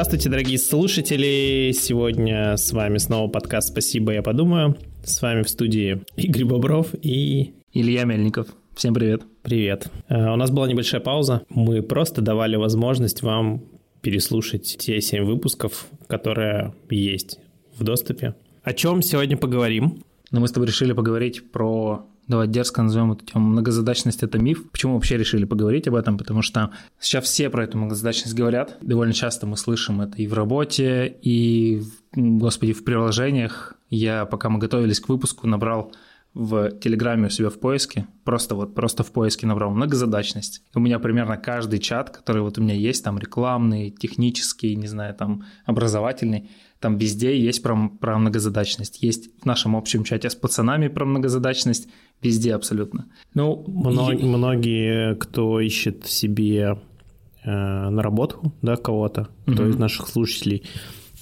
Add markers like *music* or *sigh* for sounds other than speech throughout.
Здравствуйте, дорогие слушатели! Сегодня с вами снова подкаст «Спасибо, я подумаю». С вами в студии Игорь Бобров и... Илья Мельников. Всем привет. Привет. Э, у нас была небольшая пауза. Мы просто давали возможность вам переслушать те семь выпусков, которые есть в доступе. О чем сегодня поговорим? Ну, мы с тобой решили поговорить про давай дерзко назовем эту тему многозадачность это миф. Почему вообще решили поговорить об этом? Потому что сейчас все про эту многозадачность говорят. Довольно часто мы слышим это и в работе, и, господи, в приложениях. Я, пока мы готовились к выпуску, набрал в Телеграме у себя в поиске, просто вот просто в поиске набрал многозадачность. У меня примерно каждый чат, который вот у меня есть, там рекламный, технический, не знаю, там образовательный, там везде есть про, про многозадачность. Есть в нашем общем чате с пацанами про многозадачность, везде абсолютно. Ну, Мног, и... многие, кто ищет себе э, наработку, да, кого-то, mm-hmm. кто из наших слушателей,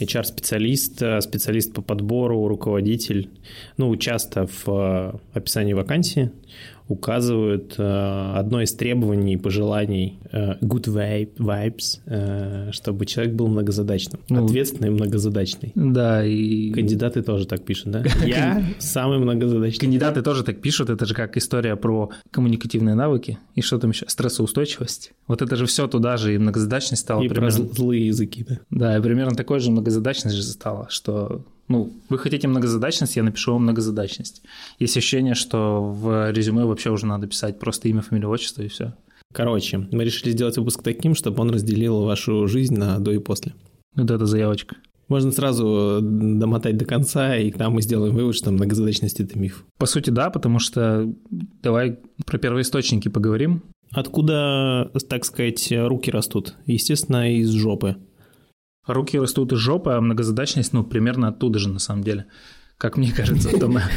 HR-специалист, э, специалист по подбору, руководитель, ну, часто в э, описании вакансии указывают э, одно из требований и пожеланий э, good vibe, vibes, э, чтобы человек был многозадачным, ну, ответственный и многозадачный. Да, и... Кандидаты тоже так пишут, да? *laughs* Я самый многозадачный. Кандидаты тоже так пишут, это же как история про коммуникативные навыки и что там еще, стрессоустойчивость. Вот это же все туда же, и многозадачность стала и примерно... про злые языки, да? Да, и примерно такой же многозадачность же стала, что ну, вы хотите многозадачность, я напишу вам многозадачность. Есть ощущение, что в резюме вообще уже надо писать просто имя, фамилия, отчество и все. Короче, мы решили сделать выпуск таким, чтобы он разделил вашу жизнь на до и после. Вот это заявочка. Можно сразу домотать до конца, и там мы сделаем вывод, что многозадачность – это миф. По сути, да, потому что давай про первоисточники поговорим. Откуда, так сказать, руки растут? Естественно, из жопы. Руки растут из жопы, а многозадачность, ну, примерно оттуда же, на самом деле. Как мне кажется, в том... *laughs*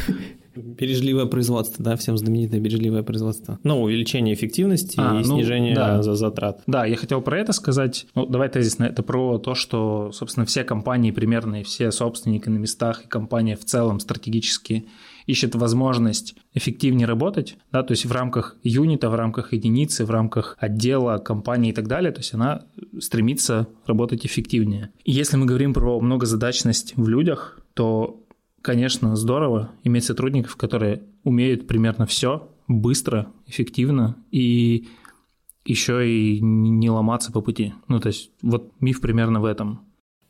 Бережливое производство, да, всем знаменитое бережливое производство. Ну, увеличение эффективности а, и ну, снижение да. затрат. Да, я хотел про это сказать. Ну, давай тезисно. Это про то, что, собственно, все компании примерно и все собственники на местах и компания в целом стратегически ищет возможность эффективнее работать, да, то есть в рамках юнита, в рамках единицы, в рамках отдела, компании и так далее, то есть она стремится работать эффективнее. И если мы говорим про многозадачность в людях, то, конечно, здорово иметь сотрудников, которые умеют примерно все быстро, эффективно и еще и не ломаться по пути. Ну, то есть вот миф примерно в этом.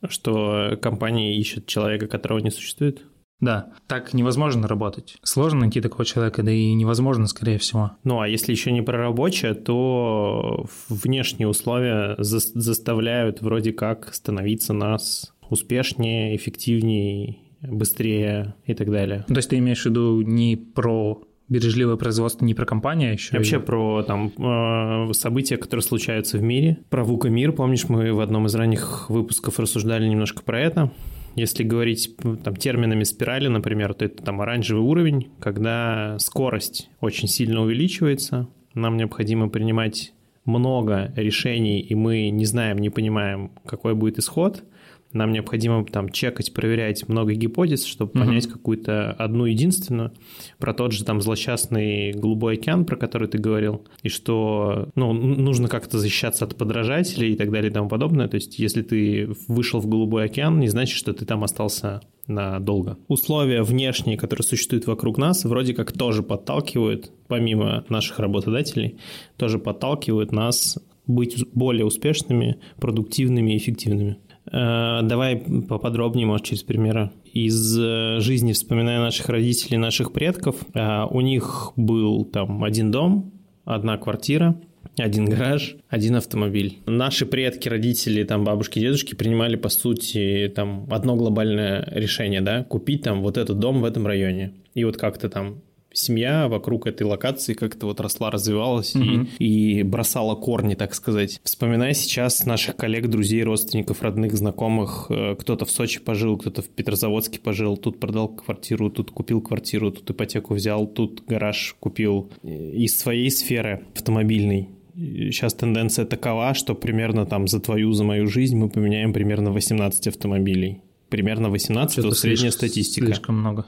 Что компании ищут человека, которого не существует? Да, так невозможно работать. Сложно найти такого человека, да и невозможно, скорее всего. Ну, а если еще не про рабочее, то внешние условия за заставляют вроде как становиться нас успешнее, эффективнее, быстрее и так далее. То есть ты имеешь в виду не про бережливое производство не про компанию, а еще вообще и... про там э, события, которые случаются в мире. Про ВУКа мир, помнишь, мы в одном из ранних выпусков рассуждали немножко про это. Если говорить там, терминами спирали, например, то это там оранжевый уровень, когда скорость очень сильно увеличивается, нам необходимо принимать много решений, и мы не знаем, не понимаем, какой будет исход – нам необходимо там чекать, проверять много гипотез, чтобы угу. понять какую-то одну единственную про тот же там злосчастный голубой океан, про который ты говорил, и что ну, нужно как-то защищаться от подражателей и так далее и тому подобное. То есть, если ты вышел в голубой океан, не значит, что ты там остался надолго. Условия внешние, которые существуют вокруг нас, вроде как тоже подталкивают, помимо наших работодателей, тоже подталкивают нас быть более успешными, продуктивными и эффективными. Э, давай поподробнее, может, через примеры. Из э, жизни, вспоминая наших родителей, наших предков, э, у них был там один дом, одна квартира, один гараж, один автомобиль. Наши предки, родители, там бабушки, дедушки принимали, по сути, там одно глобальное решение, да, купить там вот этот дом в этом районе. И вот как-то там семья вокруг этой локации как-то вот росла, развивалась угу. и, и бросала корни, так сказать. Вспоминая сейчас наших коллег, друзей, родственников, родных, знакомых, э, кто-то в Сочи пожил, кто-то в Петрозаводске пожил, тут продал квартиру, тут купил квартиру, тут ипотеку взял, тут гараж купил. Из своей сферы автомобильной сейчас тенденция такова, что примерно там за твою, за мою жизнь мы поменяем примерно 18 автомобилей. Примерно 18, это средняя слишком, статистика. Слишком много.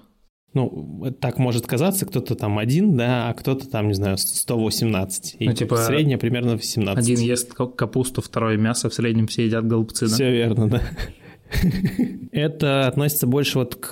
Ну, так может казаться, кто-то там один, да, а кто-то там, не знаю, 118. И Ну, типа, среднее примерно 18. Один ест ка- капусту, второй мясо, в среднем все едят голубцы, да? Все верно, да. *laughs* Это относится больше вот к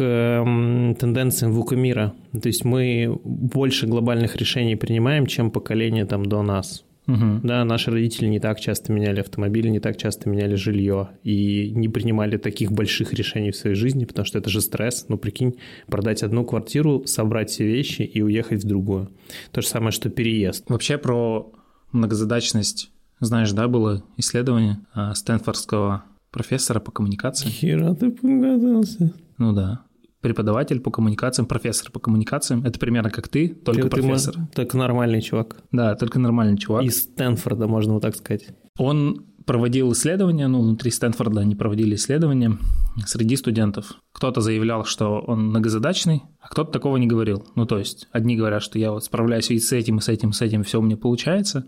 тенденциям ВУКа мира. То есть мы больше глобальных решений принимаем, чем поколение там до нас. Мгм. Да, наши родители не так часто меняли автомобили, не так часто меняли жилье и не принимали таких больших решений в своей жизни, потому что это же стресс. Ну, прикинь, продать одну квартиру, собрать все вещи и уехать в другую. То же самое, что переезд. Вообще про многозадачность, знаешь, да, было исследование а, Стэнфордского профессора по коммуникациям. Хера ты погадался. Ну да. Преподаватель по коммуникациям, профессор по коммуникациям. Это примерно как ты, только Ты- ты профессор. мо- Так нормальный чувак. Да, только нормальный чувак. Из Стэнфорда, можно вот так сказать. Он проводил исследования, ну, внутри Стэнфорда они проводили исследования среди студентов. Кто-то заявлял, что он многозадачный, а кто-то такого не говорил. Ну, то есть, одни говорят, что я вот справляюсь и с этим, и с этим, и с этим, все у меня получается,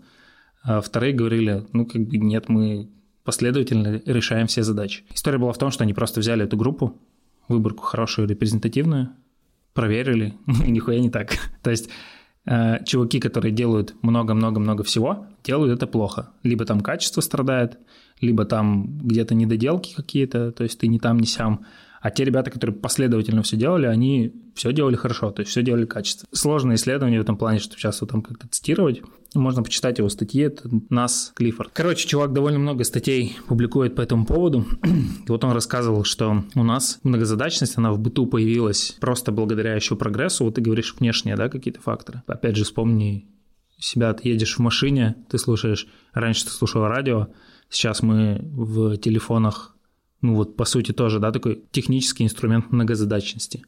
а вторые говорили, ну, как бы нет, мы последовательно решаем все задачи. История была в том, что они просто взяли эту группу, выборку хорошую, репрезентативную, проверили, и *laughs* нихуя не так. *laughs* То есть э, чуваки, которые делают много-много-много всего, делают это плохо. Либо там качество страдает, либо там где-то недоделки какие-то, то есть ты не там, не сям. А те ребята, которые последовательно все делали, они все делали хорошо, то есть все делали качественно. Сложное исследование в этом плане, чтобы сейчас вот там как-то цитировать. Можно почитать его статьи, это Нас Клиффорд. Короче, чувак довольно много статей публикует по этому поводу. И вот он рассказывал, что у нас многозадачность, она в быту появилась просто благодаря еще прогрессу. Вот ты говоришь внешние, да, какие-то факторы. Опять же, вспомни себя, ты едешь в машине, ты слушаешь, раньше ты слушал радио, сейчас мы в телефонах ну вот по сути тоже, да, такой технический инструмент многозадачности.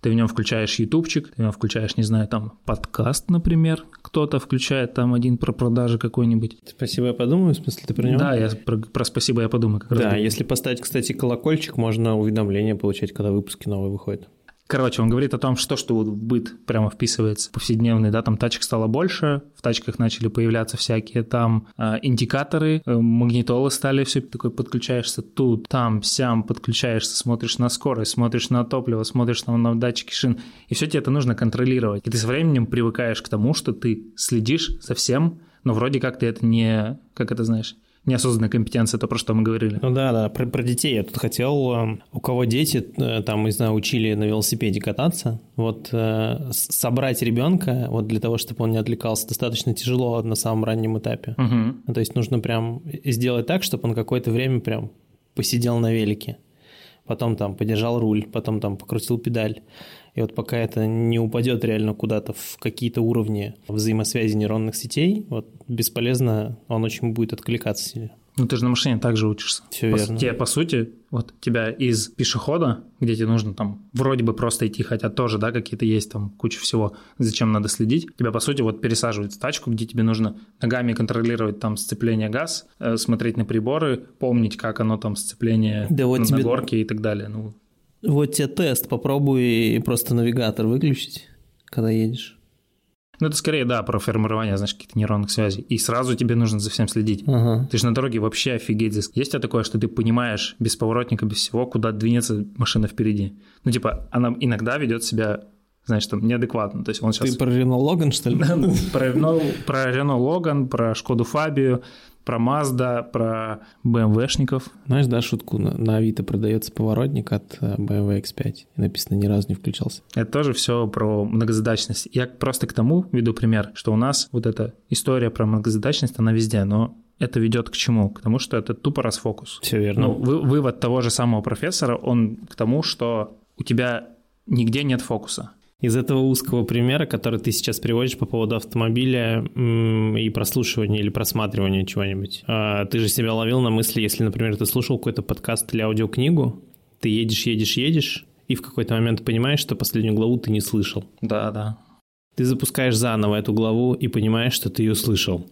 Ты в нем включаешь ютубчик, ты в нем включаешь, не знаю, там подкаст, например, кто-то включает там один про продажи какой-нибудь. Спасибо, я подумаю, в смысле, ты про него? Да, я про, про спасибо я подумаю как раз. Да, если поставить, кстати, колокольчик, можно уведомления получать, когда выпуски новые выходят. Короче, он говорит о том, что, что в быт прямо вписывается повседневный, да, там тачек стало больше, в тачках начали появляться всякие там а, индикаторы, э, магнитолы стали, все такой подключаешься тут, там, сям, подключаешься, смотришь на скорость, смотришь на топливо, смотришь там на датчики шин, и все тебе это нужно контролировать. И ты со временем привыкаешь к тому, что ты следишь за всем, но вроде как ты это не, как это знаешь, неосознанная компетенция, то, про что мы говорили. Ну да, да, про, про детей я тут хотел, э, у кого дети, э, там, не знаю, учили на велосипеде кататься, вот э, собрать ребенка, вот для того, чтобы он не отвлекался, достаточно тяжело на самом раннем этапе. Ну, То есть нужно прям сделать так, чтобы он какое-то время прям посидел на велике, потом там подержал руль, потом там покрутил педаль. И вот пока это не упадет реально куда-то в какие-то уровни взаимосвязи нейронных сетей, вот бесполезно, он очень будет откликаться сильно. Ну, ты же на машине также учишься. Всё по, верно. Тебе, по сути, вот тебя из пешехода, где тебе нужно там вроде бы просто идти, хотя тоже, да, какие-то есть там куча всего, зачем надо следить, тебя, по сути, вот пересаживают в тачку, где тебе нужно ногами контролировать там сцепление газ, э, смотреть на приборы, помнить, как оно там сцепление Да вот на, тебе- горке и так далее. Ну, Вот тебе тест, попробуй просто навигатор выключить, когда едешь. ну, это скорее, да, про формирование, знаешь, каких-то нейронных связей. И сразу тебе нужно за всем следить. Ага. Ты же на дороге вообще офигеть. здесь. Есть у тебя такое, что ты понимаешь без поворотника, без всего, куда двинется машина впереди? Ну, типа, она иногда ведет себя, знаешь, там, неадекватно. То есть он сейчас... Ты про Рено Логан, что ли? *laughs* Про Renault, про Renault Logan, про Шкоду Фабию, про Mazda, про BMW-шников. Знаешь, да, шутку, на, на Авито продается поворотник от э, BMW X5. И написано, ни разу не включался. Это тоже все про многозадачность. Я просто к тому веду пример, что у нас вот эта история про многозадачность, она везде, но это ведет к чему? К тому, что это тупо расфокус. Все верно. Ну, вы- вывод того же самого профессора, он к тому, что у тебя нигде нет фокуса. Из этого узкого примера, который ты сейчас приводишь по поводу автомобиля и прослушивания или просматривания чего-нибудь, а, ты же себя ловил на мысли, если, например, ты слушал какой-то подкаст или аудиокнигу, ты едешь, едешь, едешь, и в какой-то момент понимаешь, что последнюю главу ты не слышал. Да, да. Ты запускаешь заново эту главу и понимаешь, что ты ее слышал.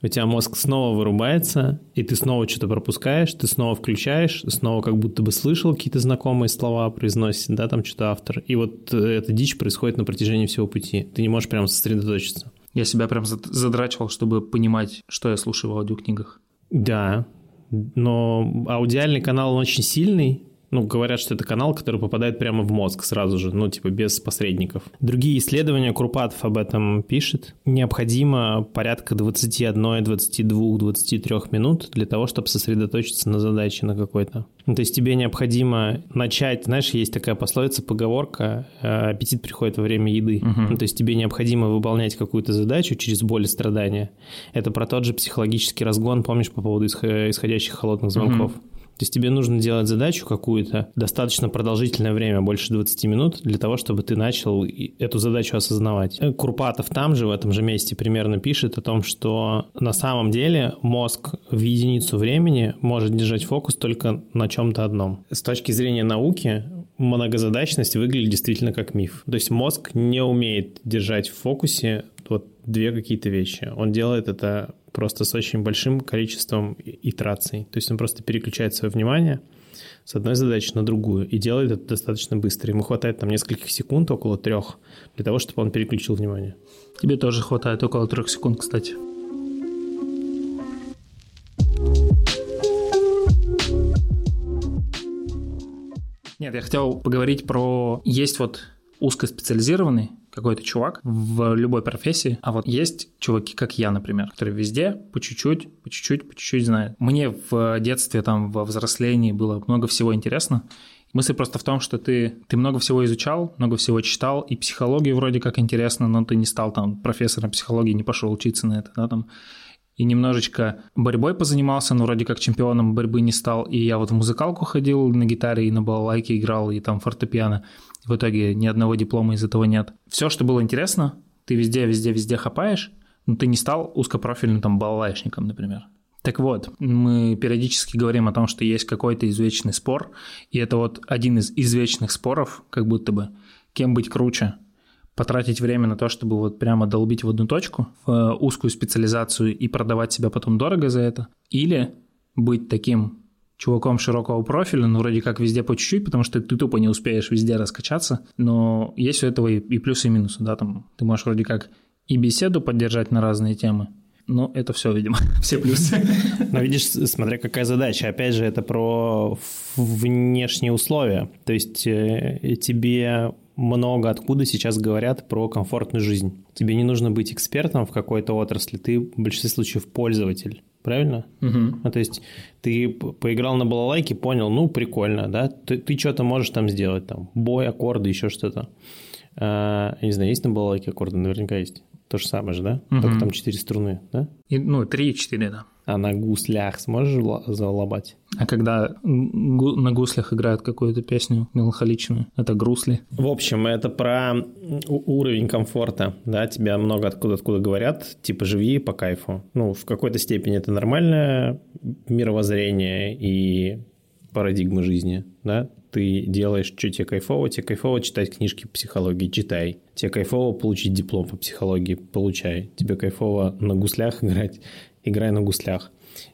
У тебя мозг снова вырубается, и ты снова что-то пропускаешь, ты снова включаешь, снова как будто бы слышал какие-то знакомые слова, произносит, да, там что-то автор. И вот э, эта дичь происходит на протяжении всего пути. Ты не можешь прям сосредоточиться. Я себя прям зад- задрачивал, чтобы понимать, что я слушаю в аудиокнигах. Да, но аудиальный канал, он очень сильный, Ну, говорят, что это канал, который попадает прямо в мозг сразу же, ну, типа без посредников. Другие исследования, Курпатов об этом пишет, необходимо порядка 21, 22, 23 минут для того, чтобы сосредоточиться на задаче на какой-то. Ну, то есть тебе необходимо начать, знаешь, есть такая пословица, поговорка, э, аппетит приходит во время еды. Угу. Ну, то есть тебе необходимо выполнять какую-то задачу через боль и страдания. Это про тот же психологический разгон, помнишь, по поводу исходящих холодных звонков. Угу. То есть тебе нужно делать задачу какую-то достаточно продолжительное время, больше 20 минут, для того, чтобы ты начал эту задачу осознавать. Курпатов там же, в этом же месте примерно пишет о том, что на самом деле мозг в единицу времени может держать фокус только на чем-то одном. С точки зрения науки, многозадачность выглядит действительно как миф. То есть мозг не умеет держать в фокусе вот две какие-то вещи. Он делает это просто с очень большим количеством итераций. То есть он просто переключает свое внимание с одной задачи на другую и делает это достаточно быстро. Ему хватает там нескольких секунд, около трех, для того, чтобы он переключил внимание. Тебе тоже хватает около трех секунд, кстати. Нет, я хотел поговорить про... Есть вот узкоспециализированный какой-то чувак в любой профессии, а вот есть чуваки, как я, например, которые везде по чуть-чуть, по чуть-чуть, по чуть-чуть знают. Мне в детстве, там, во взрослении было много всего интересно, Мысль просто в том, что ты, ты много всего изучал, много всего читал, и психологию вроде как интересно, но ты не стал там профессором психологии, не пошел учиться на это, да, там. И немножечко борьбой позанимался, но вроде как чемпионом борьбы не стал. И я вот в музыкалку ходил на гитаре и на балалайке играл, и там фортепиано. В итоге ни одного диплома из этого нет. Все, что было интересно, ты везде, везде, везде хапаешь, но ты не стал узкопрофильным там балалайшником, например. Так вот, мы периодически говорим о том, что есть какой-то извечный спор, и это вот один из извечных споров, как будто бы, кем быть круче, потратить время на то, чтобы вот прямо долбить в одну точку, в узкую специализацию и продавать себя потом дорого за это, или быть таким чуваком широкого профиля, ну, вроде как везде по чуть-чуть, потому что ты тупо не успеешь везде раскачаться, но есть у этого и, и плюсы, и минусы, да, там ты можешь вроде как и беседу поддержать на разные темы, но это все, видимо, *laughs* все плюсы. Но видишь, смотря какая задача. Опять же, это про внешние условия. То есть э, тебе много откуда сейчас говорят про комфортную жизнь. Тебе не нужно быть экспертом в какой-то отрасли, ты в большинстве случаев пользователь правильно? Угу. Ну, то есть ты поиграл на балалайке, понял, ну, прикольно, да, ты, ты что-то можешь там сделать, там, бой, аккорды, еще что-то. А, не знаю, есть на балалайке аккорды? Наверняка есть. То же самое же, да? Угу. Только там четыре струны, да? И, ну, три и четыре, да. А на гуслях сможешь залобать? А когда на гуслях играют какую-то песню меланхоличную, это грусли? В общем, это про уровень комфорта, да, тебя много откуда откуда говорят, типа живи по кайфу. Ну, в какой-то степени это нормальное мировоззрение и парадигма жизни, да, ты делаешь, что тебе кайфово, тебе кайфово читать книжки по психологии, читай. Тебе кайфово получить диплом по психологии, получай. Тебе кайфово на гуслях *laughs* играть, играй на гуслях.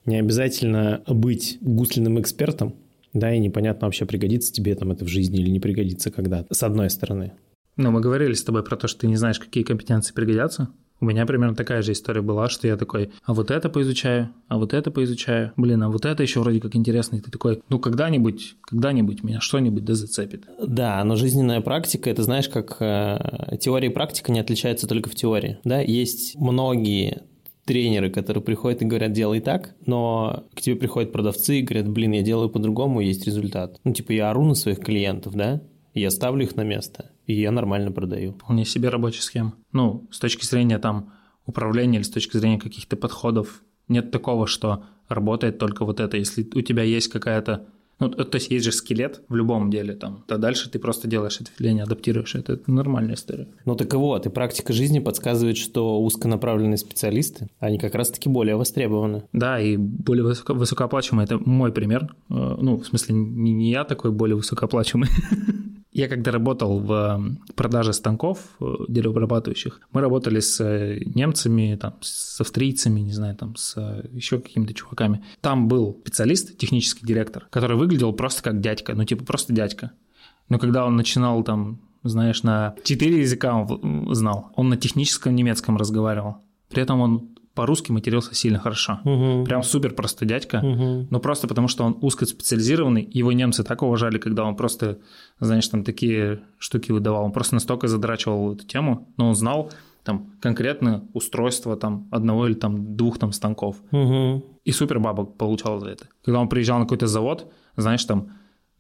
Не обязательно быть гусленным экспертом, да, и непонятно вообще, пригодится тебе там это в жизни или не пригодится когда с одной стороны. Ну, мы говорили с тобой про то, что ты не знаешь, какие компетенции пригодятся. У меня примерно такая же история была, что я такой, а вот это поизучаю, а вот это поизучаю, блин, а вот это еще вроде как интересно, и ты такой, ну когда-нибудь, когда-нибудь меня что-нибудь да зацепит. Да, но жизненная практика, это знаешь, как э, теория и практика не отличаются только в теории, да, есть многие тренеры, которые приходят и говорят, делай так, но к тебе приходят продавцы и говорят, блин, я делаю по-другому, есть результат. Ну, типа, я ору на своих клиентов, да, я ставлю их на место, и я нормально продаю. Вполне себе рабочая схема. Ну, с точки зрения там управления или с точки зрения каких-то подходов, нет такого, что работает только вот это. Если у тебя есть какая-то ну, то есть есть же скелет в любом деле там, то дальше ты просто делаешь это ответвление, адаптируешь это. Это нормальная история. Ну так и вот, и практика жизни подсказывает, что узконаправленные специалисты, они как раз-таки более востребованы. Да, и более высоко, высокооплачиваемые. Это мой пример. Э, ну, в смысле, не я такой более высокооплачиваемый. *laughs* Я когда работал в продаже станков э, деревообрабатывающих, мы работали с э, немцами, там, с австрийцами, не знаю, там, с э, еще какими-то чуваками. Там был специалист, технический директор, который выглядел просто как дядька, ну типа просто дядька. Но когда он начинал там, знаешь, на четыре языка он знал, он на техническом немецком разговаривал. При этом он по-русски матерился сильно хорошо. Угу. Прям супер простой дядька. Угу. Но просто потому, что он узкоспециализированный, его немцы так уважали, когда он просто, знаешь, там такие штуки выдавал. Он просто настолько задрачивал эту тему, но он знал там конкретно устройство там одного или там двух там станков. Угу. И супер бабок получал за это. Когда он приезжал на какой-то завод, знаешь, там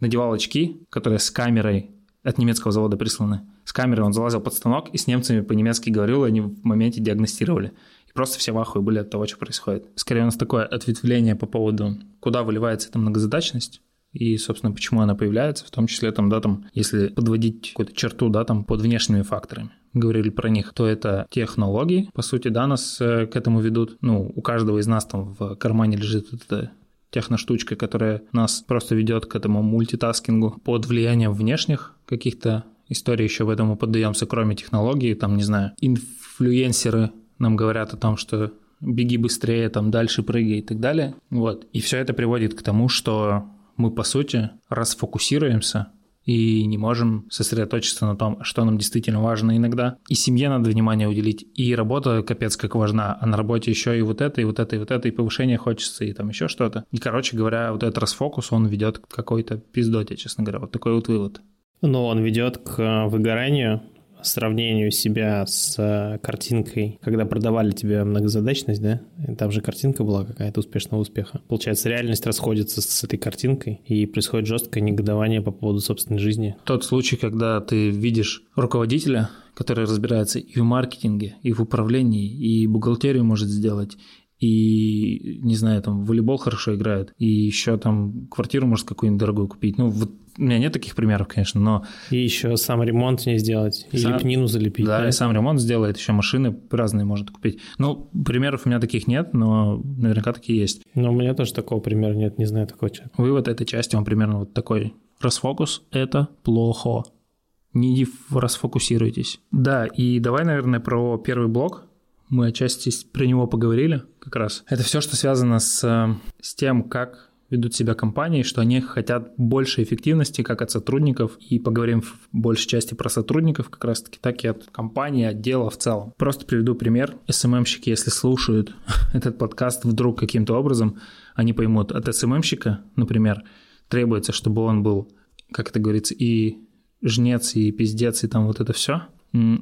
надевал очки, которые с камерой от немецкого завода присланы. С камерой он залазил под станок и с немцами по-немецки говорил, и они в моменте диагностировали. Просто все в ахуе были от того, что происходит. Скорее у нас такое ответвление по поводу, куда выливается эта многозадачность, и, собственно, почему она появляется, в том числе, там, да, там, если подводить какую-то черту, да, там, под внешними факторами говорили про них, то это технологии, по сути, да, нас э, к этому ведут. Ну, у каждого из нас там в кармане лежит эта техноштучка, которая нас просто ведет к этому мультитаскингу под влиянием внешних каких-то историй еще в этом поддаемся, кроме технологий, там, не знаю, инфлюенсеры нам говорят о том, что беги быстрее, там дальше прыгай и так далее. Вот. И все это приводит к тому, что мы, по сути, расфокусируемся и не можем сосредоточиться на том, что нам действительно важно иногда. И семье надо внимание уделить, и работа капец как важна, а на работе еще и вот это, и вот это, и вот это, и повышение хочется, и там еще что-то. И, короче говоря, вот этот расфокус, он ведет к какой-то пиздоте, честно говоря. Вот такой вот вывод. Но он ведет к выгоранию, сравнению себя с э, картинкой, когда продавали тебе многозадачность, да? Там же картинка была какая-то успешного успеха. Получается, реальность расходится с этой картинкой, и происходит жесткое негодование по поводу собственной жизни. Тот случай, когда ты видишь руководителя, который разбирается и в маркетинге, и в управлении, и бухгалтерию может сделать, и, не знаю, там, в волейбол хорошо играет, и еще там квартиру может какую-нибудь дорогую купить. Ну, вот у меня нет таких примеров, конечно, но... И еще сам ремонт не сделать, и Сам- лепнину залепить. Да, и сам ремонт сделает, еще машины разные может купить. Ну, примеров у меня таких нет, но наверняка такие есть. Но у меня тоже такого примера нет, не знаю такого человека. Вывод этой части, он примерно вот такой. Расфокус – это плохо. Не расфокусируйтесь. Да, и давай, наверное, про первый блок. Мы отчасти про него поговорили как раз. Это все, что связано с, э, с тем, как ведут себя компании, что они хотят больше эффективности как от сотрудников, и поговорим в большей части про сотрудников как раз-таки, так и от компании, отдела в целом. Просто приведу пример. СММщики, если слушают *laughs* этот подкаст вдруг каким-то образом, они поймут, от СММщика, например, требуется, чтобы он был, как это говорится, и жнец, и пиздец, и там вот это все,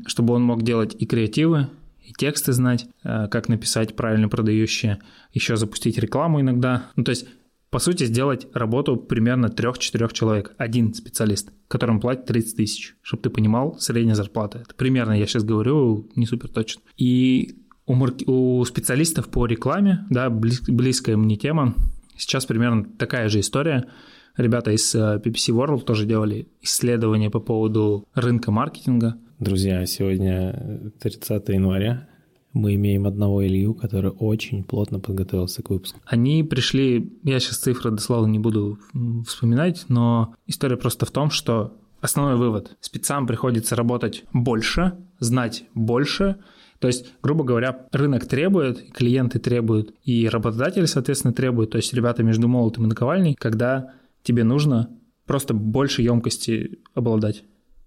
чтобы он мог делать и креативы, и тексты знать, э, как написать правильно продающие, еще запустить рекламу иногда. Ну, то есть, по сути, сделать работу примерно трех-четырех человек. Один специалист, которому платят 30 тысяч, чтобы ты понимал, средняя зарплата. Это примерно, я сейчас говорю, не супер точно. И у, марк- у специалистов по рекламе, да, близ- близкая мне тема, сейчас примерно такая же история. Ребята из э, PPC World тоже делали исследование по поводу рынка маркетинга. Друзья, сегодня 30 января. Мы имеем одного Илью, который очень плотно подготовился к выпуску. Они пришли, я сейчас цифры дословно не буду вспоминать, но история просто в том, что основной вывод. Спецам приходится работать больше, знать больше, то есть, грубо говоря, рынок требует, клиенты требуют, и работодатели, соответственно, требуют. То есть, ребята между молотом и наковальней, когда тебе нужно просто больше емкости обладать.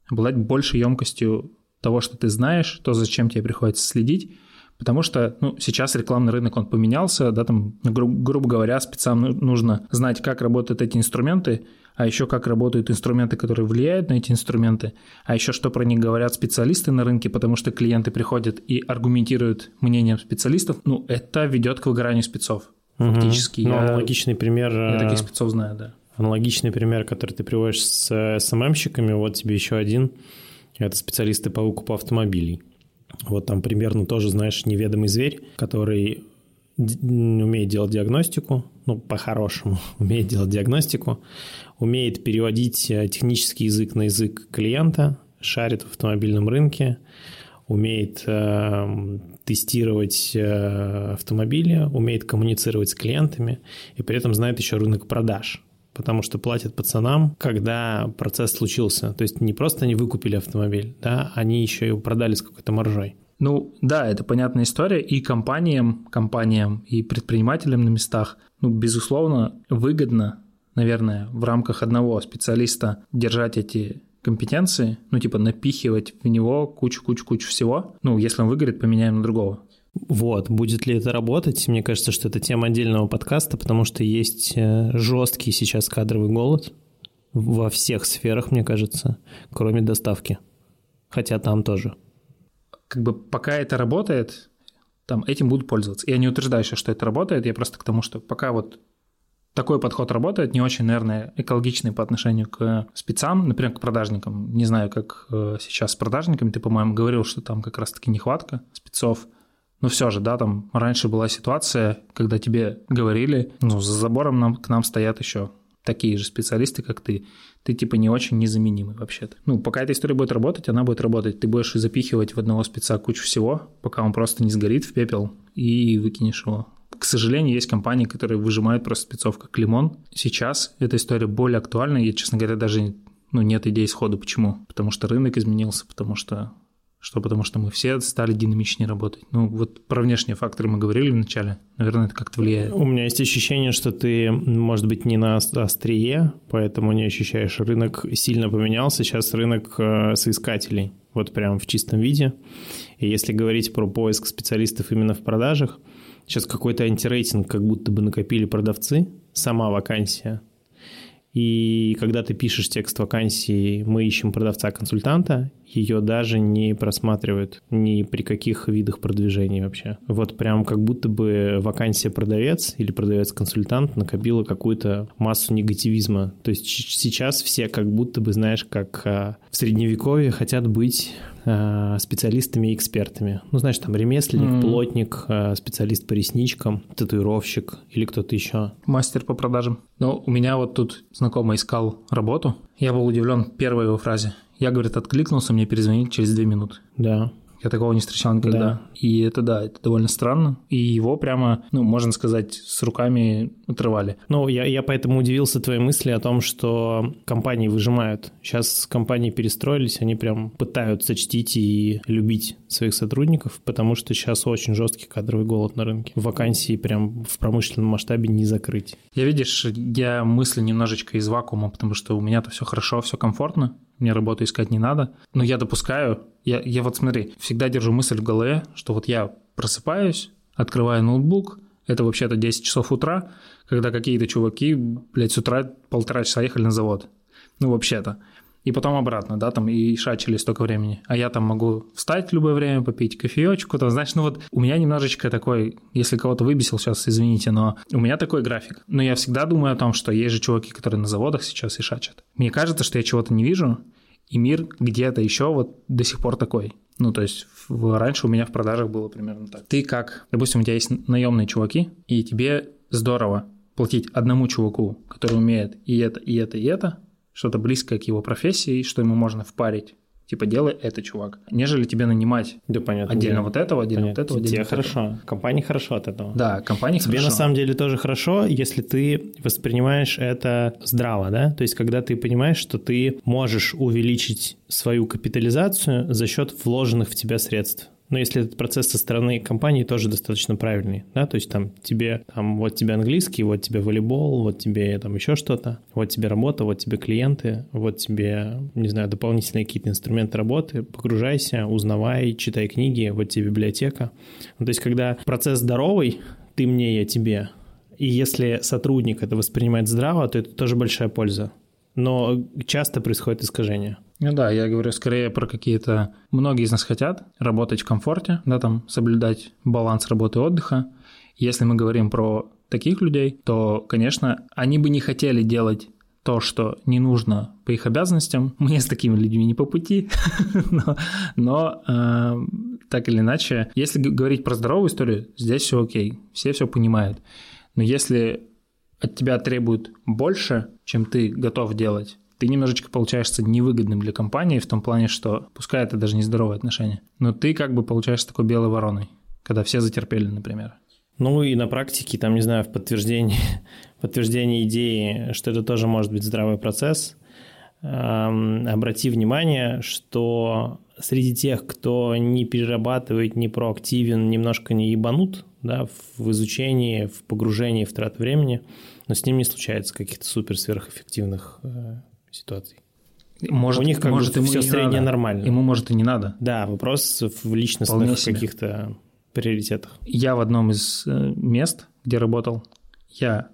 Обладать больше емкостью того, что ты знаешь, то, зачем тебе приходится следить. Потому что ну, сейчас рекламный рынок, он поменялся, да, там, гру- грубо говоря, спецам ну- нужно знать, как работают эти инструменты, а еще как работают инструменты, которые влияют на эти инструменты, а еще что про них говорят специалисты на рынке, потому что клиенты приходят и аргументируют мнением специалистов, ну, это ведет к выгоранию спецов. Фактически. Ну, я, аналогичный пример... я э, таких спецов знаю, да. Аналогичный пример, который ты приводишь с э, СММщиками, вот тебе еще один. Это специалисты по выкупу автомобилей. Вот там примерно тоже, знаешь, неведомый зверь, который умеет делать диагностику, ну, по-хорошему, *laughs* умеет делать диагностику, умеет переводить э, технический язык на язык клиента, шарит в автомобильном рынке, умеет э, тестировать э, автомобили, умеет коммуницировать с клиентами и при этом знает еще рынок продаж. Потому что платят пацанам, когда процесс случился. То есть не просто они выкупили автомобиль, да, они еще его продали с какой-то маржой. Ну да, это понятная история, и компаниям, компаниям и предпринимателям на местах, ну, безусловно, выгодно, наверное, в рамках одного специалиста держать эти компетенции, ну, типа напихивать в него кучу-кучу-кучу всего. Ну, если он выгорит, поменяем на другого. Вот, будет ли это работать? Мне кажется, что это тема отдельного подкаста, потому что есть э, жесткий сейчас кадровый голод во всех сферах, мне кажется, кроме доставки. Хотя там тоже. Как бы пока это работает, там этим будут пользоваться. Я не утверждаю еще, что это работает, я просто к тому, что пока вот такой подход работает, не очень, наверное, экологичный по отношению к спецам, например, к продажникам. Не знаю, как э, сейчас с продажниками, ты, по-моему, говорил, что там как раз-таки нехватка спецов. Но все же, да, там раньше была ситуация, когда тебе говорили, ну, за забором нам, к нам стоят еще такие же специалисты, как ты. Ты типа не очень незаменимый вообще-то. Ну, пока эта история будет работать, она будет работать. Ты будешь запихивать в одного спеца кучу всего, пока он просто не сгорит в пепел и выкинешь его. К сожалению, есть компании, которые выжимают просто спецов как лимон. Сейчас эта история более актуальна. Я, честно говоря, даже ну, нет идей сходу. Почему? Потому что рынок изменился, потому что что потому что мы все стали динамичнее работать. Ну, вот про внешние факторы мы говорили вначале. Наверное, это как-то влияет. У меня есть ощущение, что ты, может быть, не на острие, поэтому не ощущаешь. Рынок сильно поменялся. Сейчас рынок э, соискателей. Вот прям в чистом виде. И если говорить про поиск специалистов именно в продажах, сейчас какой-то антирейтинг как будто бы накопили продавцы, сама вакансия – и когда ты пишешь текст вакансии «Мы ищем продавца-консультанта», ее даже не просматривают ни при каких видах продвижения вообще. Вот прям как будто бы вакансия продавец или продавец-консультант накопила какую-то массу негативизма. То есть сейчас все как будто бы, знаешь, как а, в средневековье хотят быть а, специалистами и экспертами. Ну, знаешь, там ремесленник, mm. плотник, а, специалист по ресничкам, татуировщик или кто-то еще. Мастер по продажам. Ну, у меня вот тут знакомый искал работу. Я был удивлен первой его фразе. Я, говорит, откликнулся, мне перезвонить через две минуты. Да. Я такого не встречал никогда. Да. И это, да, это довольно странно. И его прямо, ну, можно сказать, с руками отрывали. Ну, я, я поэтому удивился твоей мысли о том, что компании выжимают. Сейчас компании перестроились, они прям пытаются чтить и любить своих сотрудников, потому что сейчас очень жесткий кадровый голод на рынке. Вакансии прям в промышленном масштабе не закрыть. Я, видишь, я мысли немножечко из вакуума, потому что у меня-то все хорошо, все комфортно мне работу искать не надо. Но я допускаю, я, я вот смотри, всегда держу мысль в голове, что вот я просыпаюсь, открываю ноутбук, это вообще-то 10 часов утра, когда какие-то чуваки, блядь, с утра полтора часа ехали на завод. Ну, вообще-то и потом обратно, да, там и шачили столько времени. А я там могу встать в любое время, попить кофеечку, там, знаешь, ну вот у меня немножечко такой, если кого-то выбесил сейчас, извините, но у меня такой график. Но я всегда думаю о том, что есть же чуваки, которые на заводах сейчас и шачат. Мне кажется, что я чего-то не вижу, и мир где-то еще вот до сих пор такой. Ну, то есть в, раньше у меня в продажах было примерно так. Ты как, допустим, у тебя есть наемные чуваки, и тебе здорово платить одному чуваку, который умеет и это, и это, и это, что-то близкое к его профессии, что ему можно впарить. Типа, делай это, чувак. Нежели тебе нанимать да, понятно, отдельно да. вот этого, отдельно понятно. вот этого, отдельно Тебе вот хорошо. Этого. Компании хорошо от этого. Да, компании Тебе хорошо. на самом деле тоже хорошо, если ты воспринимаешь это здраво, да? То есть, когда ты понимаешь, что ты можешь увеличить свою капитализацию за счет вложенных в тебя средств. Но если этот процесс со стороны компании тоже достаточно правильный, да, то есть там тебе, там вот тебе английский, вот тебе волейбол, вот тебе там еще что-то, вот тебе работа, вот тебе клиенты, вот тебе, не знаю, дополнительные какие-то инструменты работы, погружайся, узнавай, читай книги, вот тебе библиотека. Ну, то есть когда процесс здоровый, ты мне, я тебе, и если сотрудник это воспринимает здраво, то это тоже большая польза. Но часто происходит искажение. Ну да, я говорю скорее про какие-то... Многие из нас хотят работать в комфорте, да, там соблюдать баланс работы и отдыха. Если мы говорим про таких людей, то, конечно, они бы не хотели делать то, что не нужно по их обязанностям. Мне с такими людьми не по пути, *laughs* но, но э, так или иначе, если говорить про здоровую историю, здесь все окей, все все понимают. Но если от тебя требуют больше, чем ты готов делать, ты немножечко получаешься невыгодным для компании в том плане, что пускай это даже не здоровые отношения, но ты как бы получаешься такой белой вороной, когда все затерпели, например. Ну и на практике, там, не знаю, в подтверждении, *laughs* подтверждении идеи, что это тоже может быть здравый процесс, эм, обрати внимание, что среди тех, кто не перерабатывает, не проактивен, немножко не ебанут да, в изучении, в погружении, в трат времени, но с ним не случается каких-то супер сверхэффективных э, ситуаций. Может, У них как может, бы все среднее надо. нормально. Ему может и не надо. Да, вопрос в личностных каких-то приоритетах? Я в одном из э, мест, где работал, я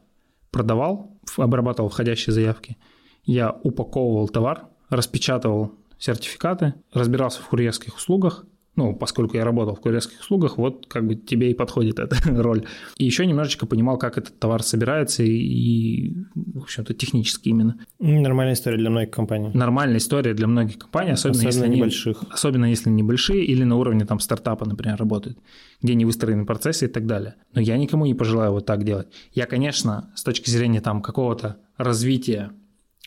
продавал, обрабатывал входящие заявки, я упаковывал товар, распечатывал сертификаты, разбирался в курьерских услугах, ну, поскольку я работал в курьерских услугах, вот как бы тебе и подходит эта *laughs* роль. И еще немножечко понимал, как этот товар собирается и, в общем-то, технически именно. Нормальная история для многих компаний. Нормальная история для многих компаний, особенно, особенно если небольших. Они, особенно если небольшие или на уровне там стартапа, например, работают, где не выстроены процессы и так далее. Но я никому не пожелаю вот так делать. Я, конечно, с точки зрения там какого-то развития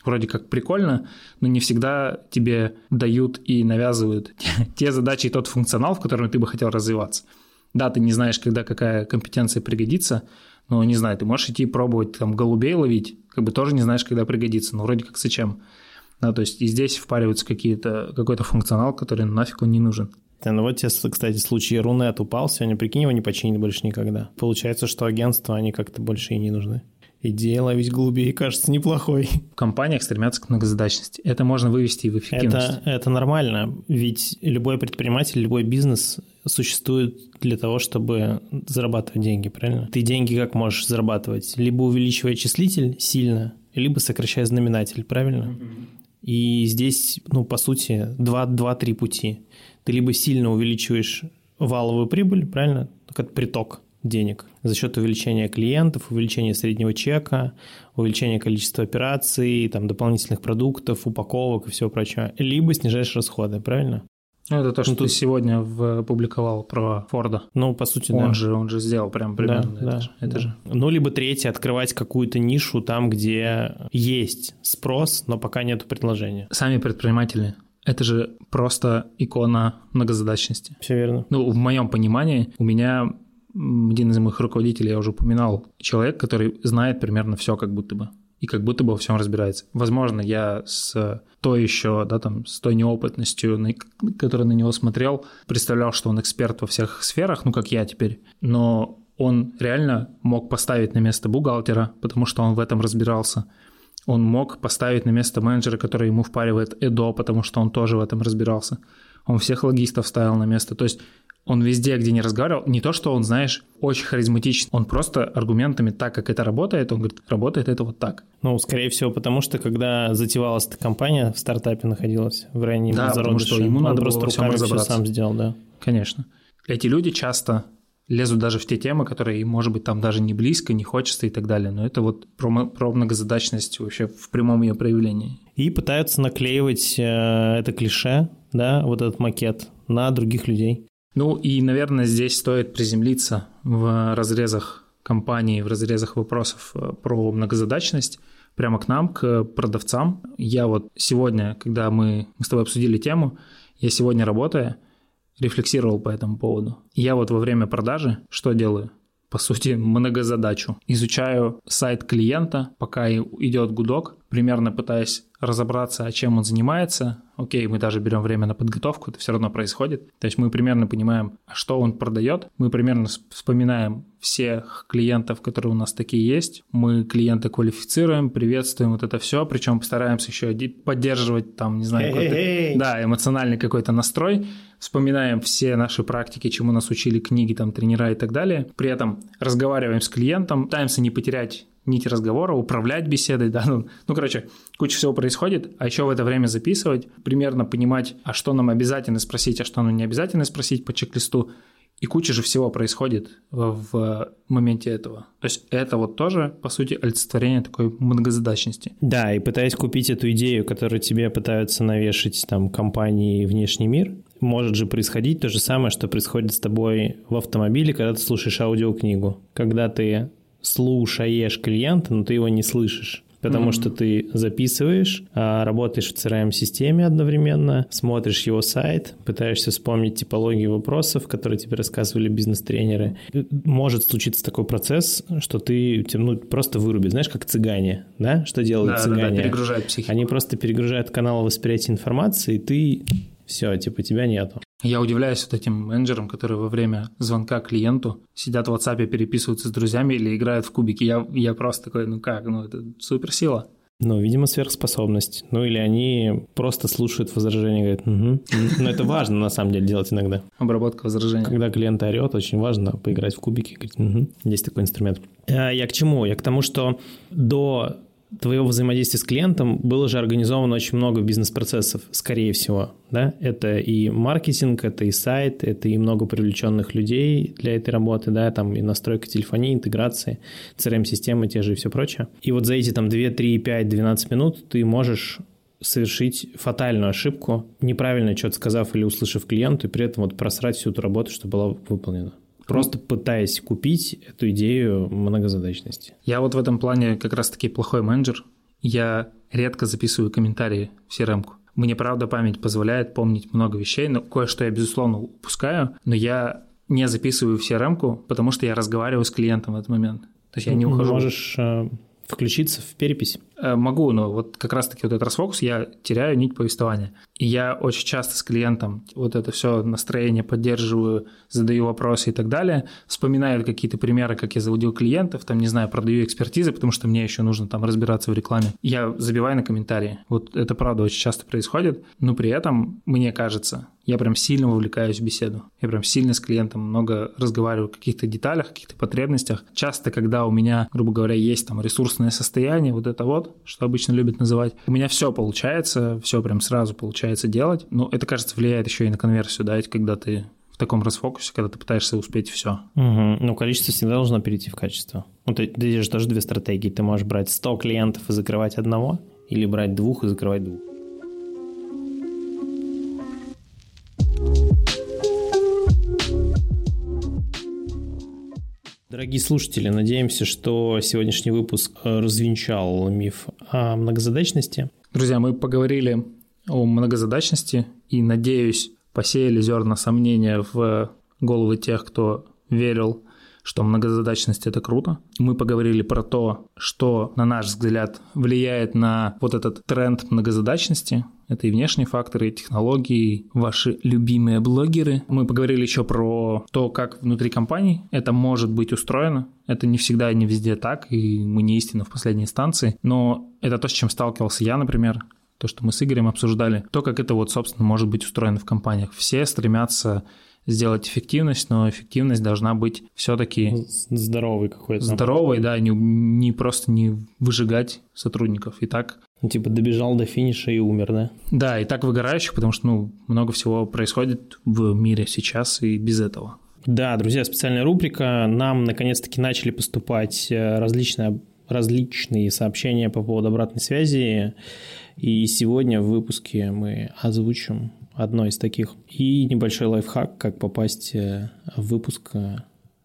вроде как прикольно, но не всегда тебе дают и навязывают *laughs* те задачи и тот функционал, в котором ты бы хотел развиваться. Да, ты не знаешь, когда какая компетенция пригодится, но не знаю, ты можешь идти пробовать там голубей ловить, как бы тоже не знаешь, когда пригодится, но вроде как зачем. Да, то есть и здесь впариваются какие-то, какой-то функционал, который нафиг он не нужен. Ну вот тебе, кстати, случай Рунет упал сегодня, прикинь, его не починить больше никогда. Получается, что агентства, они как-то больше и не нужны. Идея ловить голубей кажется неплохой. В компаниях стремятся к многозадачности. Это можно вывести и в эффективность. Это, это нормально, ведь любой предприниматель, любой бизнес существует для того, чтобы зарабатывать деньги, правильно? Ты деньги как можешь зарабатывать? Либо увеличивая числитель сильно, либо сокращая знаменатель, правильно? И здесь, ну, по сути, два-три пути. Ты либо сильно увеличиваешь валовую прибыль, правильно? Как приток денег за счет увеличения клиентов, увеличения среднего чека, увеличения количества операций, там, дополнительных продуктов, упаковок и всего прочего. Либо снижаешь расходы, правильно? Ну, это то, что ну, тут... ты сегодня в... опубликовал про Форда. Ну, по сути, он да. Же, он же сделал прям примерно да, это, да, же, это да. же. Ну, либо третье, открывать какую-то нишу там, где есть спрос, но пока нет предложения. Сами предприниматели это же просто икона многозадачности. Все верно. Ну, в моем понимании, у меня один из моих руководителей, я уже упоминал, человек, который знает примерно все как будто бы и как будто бы во всем разбирается. Возможно, я с той еще, да, там, с той неопытностью, на, которую на него смотрел, представлял, что он эксперт во всех сферах, ну, как я теперь, но он реально мог поставить на место бухгалтера, потому что он в этом разбирался. Он мог поставить на место менеджера, который ему впаривает ЭДО, потому что он тоже в этом разбирался. Он всех логистов ставил на место. То есть он везде, где не разговаривал, не то, что он, знаешь, очень харизматичный, он просто аргументами так, как это работает, он говорит, работает это вот так. Ну, скорее всего, потому что когда затевалась эта компания, в стартапе находилась в раннем да, потому что ему надо просто было руками все сам сделал, да. Конечно. Эти люди часто лезут даже в те темы, которые, может быть, там даже не близко, не хочется и так далее. Но это вот про, про многозадачность вообще в прямом ее проявлении. И пытаются наклеивать э, это клише, да, вот этот макет на других людей. Ну и, наверное, здесь стоит приземлиться в разрезах компании, в разрезах вопросов э, про многозадачность прямо к нам, к продавцам. Я вот сегодня, когда мы, мы с тобой обсудили тему, я сегодня работая, рефлексировал по этому поводу. Я вот во время продажи что делаю? По сути, *laughs* многозадачу. Изучаю сайт клиента, пока идет гудок, примерно пытаясь разобраться, чем он занимается. Окей, мы даже берем время на подготовку, это все равно происходит. То есть мы примерно понимаем, что он продает, мы примерно вспоминаем всех клиентов, которые у нас такие есть. Мы клиента квалифицируем, приветствуем вот это все, причем постараемся еще поддерживать там, не знаю, hey. да, эмоциональный какой-то настрой. Вспоминаем все наши практики, чему нас учили книги, там, тренера и так далее. При этом разговариваем с клиентом, пытаемся не потерять нити разговора, управлять беседой, *laughs* да, ну, ну, короче, куча всего происходит, а еще в это время записывать, примерно понимать, а что нам обязательно спросить, а что нам не обязательно спросить по чек-листу, и куча же всего происходит в, моменте этого. То есть это вот тоже, по сути, олицетворение такой многозадачности. Да, и пытаясь купить эту идею, которую тебе пытаются навешать там компании внешний мир, может же происходить то же самое, что происходит с тобой в автомобиле, когда ты слушаешь аудиокнигу. Когда ты слушаешь клиента, но ты его не слышишь потому mm-hmm. что ты записываешь, а, работаешь в CRM-системе одновременно, смотришь его сайт, пытаешься вспомнить типологию вопросов, которые тебе рассказывали бизнес-тренеры. Может случиться такой процесс, что ты ну, просто вырубит, знаешь, как цыгане, да? Что делают да, цыгане? Да, да, перегружают психику. Они просто перегружают канал восприятия информации, и ты все, типа тебя нету. Я удивляюсь вот этим менеджерам, которые во время звонка клиенту сидят в WhatsApp, переписываются с друзьями или играют в кубики. Я, я просто такой, ну как, ну это суперсила. Ну, видимо, сверхспособность. Ну, или они просто слушают возражения и говорят, угу. Но это важно, на самом деле, делать иногда. Обработка возражений. Когда клиент орет, очень важно поиграть в кубики. Говорить, угу. Есть такой инструмент. А я к чему? Я к тому, что до твоего взаимодействия с клиентом было же организовано очень много бизнес-процессов, скорее всего, да? Это и маркетинг, это и сайт, это и много привлеченных людей для этой работы, да, там и настройка телефонии, интеграции, CRM-системы те же и все прочее. И вот за эти там 2, 3, 5, 12 минут ты можешь совершить фатальную ошибку, неправильно что-то сказав или услышав клиенту, и при этом вот просрать всю эту работу, что была выполнена просто пытаясь купить эту идею многозадачности. Я вот в этом плане как раз-таки плохой менеджер. Я редко записываю комментарии в CRM-ку. Мне, правда, память позволяет помнить много вещей, но кое-что я, безусловно, упускаю, но я не записываю в CRM-ку, потому что я разговариваю с клиентом в этот момент. То есть я не ухожу. Можешь э, включиться в перепись? Э, могу, но вот как раз-таки вот этот расфокус, я теряю нить повествования. И я очень часто с клиентом вот это все настроение поддерживаю, задаю вопросы и так далее, вспоминаю какие-то примеры, как я заводил клиентов, там, не знаю, продаю экспертизы, потому что мне еще нужно там разбираться в рекламе. Я забиваю на комментарии. Вот это правда очень часто происходит, но при этом, мне кажется, я прям сильно вовлекаюсь в беседу. Я прям сильно с клиентом много разговариваю о каких-то деталях, каких-то потребностях. Часто, когда у меня, грубо говоря, есть там ресурсное состояние, вот это вот, что обычно любят называть, у меня все получается, все прям сразу получается делать. Но это, кажется, влияет еще и на конверсию, да, когда ты в таком расфокусе, когда ты пытаешься успеть все. Угу. Ну, количество всегда должно перейти в качество. Ну, ты, ты же тоже две стратегии. Ты можешь брать 100 клиентов и закрывать одного, или брать двух и закрывать двух. Дорогие слушатели, надеемся, что сегодняшний выпуск э, развенчал миф о многозадачности. Друзья, мы поговорили о многозадачности и, надеюсь, посеяли зерна сомнения в головы тех, кто верил, что многозадачность – это круто. Мы поговорили про то, что, на наш взгляд, влияет на вот этот тренд многозадачности, это и внешние факторы, и технологии, ваши любимые блогеры. Мы поговорили еще про то, как внутри компаний это может быть устроено. Это не всегда и не везде так, и мы не истина в последней инстанции. Но это то, с чем сталкивался я, например, то, что мы с Игорем обсуждали, то, как это вот, собственно, может быть устроено в компаниях. Все стремятся сделать эффективность, но эффективность должна быть все-таки здоровой какой-то. Здоровой, да, не, не просто не выжигать сотрудников. И так ну, типа добежал до финиша и умер, да? Да, и так выгорающих, потому что ну, много всего происходит в мире сейчас и без этого. Да, друзья, специальная рубрика. Нам наконец-таки начали поступать э, различные, различные сообщения по поводу обратной связи. И сегодня в выпуске мы озвучим одно из таких. И небольшой лайфхак, как попасть э, в выпуск, э,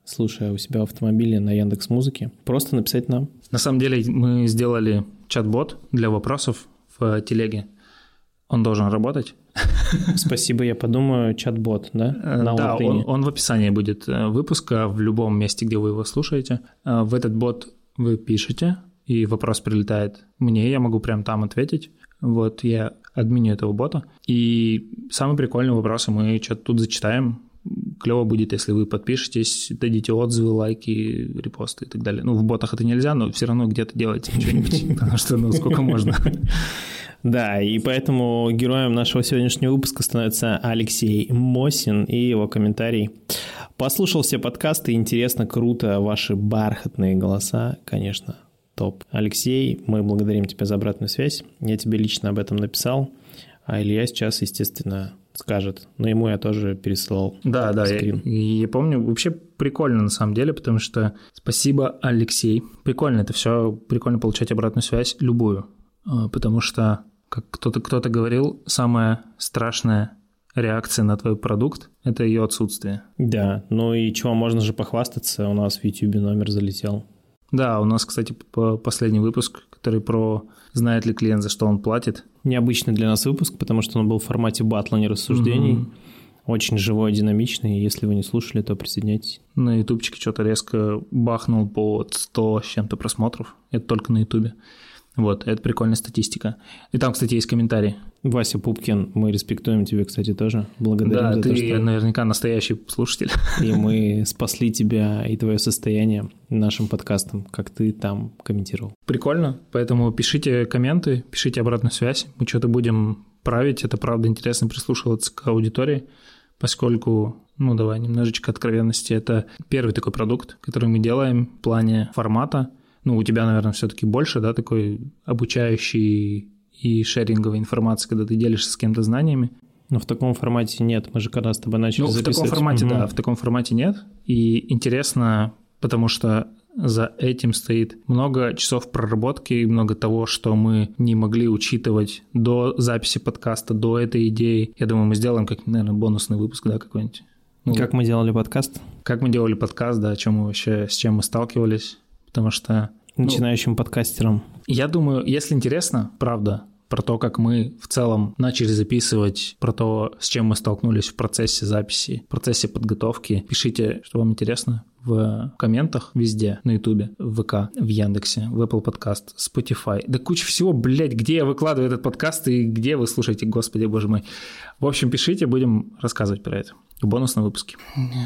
слушая у себя в автомобиле на Яндекс Музыке. Просто написать нам. На самом деле мы сделали чат-бот для вопросов в телеге. Он должен работать. *laughs* Спасибо, я подумаю, чат-бот, да? Э, на да, он, он в описании будет выпуска в любом месте, где вы его слушаете. В этот бот вы пишете, и вопрос прилетает мне, я могу прям там ответить. Вот я админю этого бота. И самые прикольные вопросы мы что-то тут зачитаем. Клево будет, если вы подпишетесь, дадите отзывы, лайки, репосты и так далее. Ну, в ботах это нельзя, но все равно где-то делайте *laughs* что-нибудь, потому что, ну, сколько можно. *laughs* Да, и поэтому героем нашего сегодняшнего выпуска становится Алексей Мосин и его комментарий. Послушал все подкасты, интересно, круто, ваши бархатные голоса, конечно, топ. Алексей, мы благодарим тебя за обратную связь. Я тебе лично об этом написал, а Илья сейчас, естественно, скажет. Но ему я тоже переслал Да, да, скрин. Я, я помню. Вообще прикольно на самом деле, потому что спасибо, Алексей. Прикольно это все, прикольно получать обратную связь, любую. А, потому что, как кто-то кто говорил, самое страшное реакция на твой продукт – это ее отсутствие. Да, ну и чего можно же похвастаться, у нас в YouTube номер залетел. Да, у нас, кстати, последний выпуск, который про знает ли клиент, за что он платит. Необычный для нас выпуск, потому что он был в формате батла, не рассуждений. Mm-hmm. Очень живой, динамичный. Если вы не слушали, то присоединяйтесь. На ютубчике что-то резко бахнул по 100 с чем-то просмотров. Это только на ютубе. Вот, это прикольная статистика. И там, кстати, есть комментарий. Вася Пупкин, мы респектуем тебя, кстати, тоже. Благодарим да, за ты то, что... наверняка настоящий слушатель. И *laughs* мы спасли тебя и твое состояние нашим подкастом, как ты там комментировал. Прикольно, поэтому пишите комменты, пишите обратную связь. Мы что-то будем править, это правда интересно прислушиваться к аудитории, поскольку ну давай немножечко откровенности. Это первый такой продукт, который мы делаем в плане формата. Ну, у тебя, наверное, все-таки больше, да, такой обучающий и шеринговой информации, когда ты делишься с кем-то знаниями. Но в таком формате нет. Мы же когда с тобой начали ну, записывать... в таком формате, угу. да, в таком формате нет. И интересно, потому что за этим стоит много часов проработки и много того, что мы не могли учитывать до записи подкаста, до этой идеи. Я думаю, мы сделаем как, наверное, бонусный выпуск, да, какой-нибудь. Ну, как мы делали подкаст? Как мы делали подкаст, да, о чем мы вообще, с чем мы сталкивались. Потому что... Начинающим ну, подкастером. Я думаю, если интересно, правда, про то, как мы в целом начали записывать, про то, с чем мы столкнулись в процессе записи, в процессе подготовки. Пишите, что вам интересно в комментах везде, на Ютубе, в ВК, в Яндексе, в Apple Podcast, Spotify. Да куча всего, блядь, где я выкладываю этот подкаст и где вы слушаете, господи, боже мой. В общем, пишите, будем рассказывать про это в бонусном выпуске.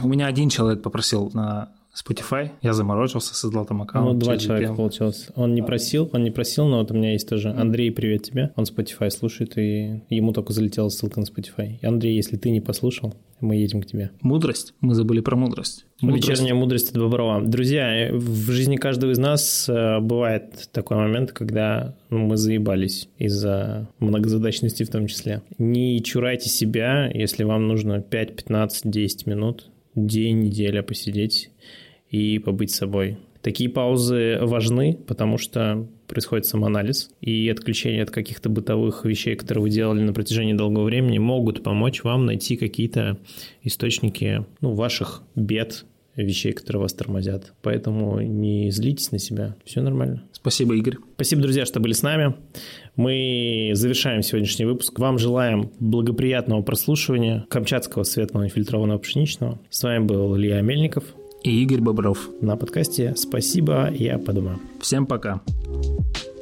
У меня один человек попросил на Spotify, я заморочился, создал там аккаунт. Ну, два человека получилось. Он не просил, он не просил, но вот у меня есть тоже Андрей, привет тебе. Он Spotify слушает, и ему только залетела ссылка на Spotify. И, Андрей, если ты не послушал, мы едем к тебе. Мудрость? Мы забыли про мудрость. мудрость. Вечерняя мудрость от Боброва. Друзья, в жизни каждого из нас э, бывает такой момент, когда мы заебались из-за многозадачности в том числе. Не чурайте себя, если вам нужно 5, 15, 10 минут, день, неделя посидеть и побыть собой. Такие паузы важны, потому что происходит самоанализ, и отключение от каких-то бытовых вещей, которые вы делали на протяжении долгого времени, могут помочь вам найти какие-то источники ну, ваших бед, вещей, которые вас тормозят. Поэтому не злитесь на себя, все нормально. Спасибо, Игорь. Спасибо, друзья, что были с нами. Мы завершаем сегодняшний выпуск. Вам желаем благоприятного прослушивания камчатского светлого фильтрованного пшеничного. С вами был Илья Мельников и Игорь Бобров на подкасте. Спасибо, я подумаю. Всем пока. Пока.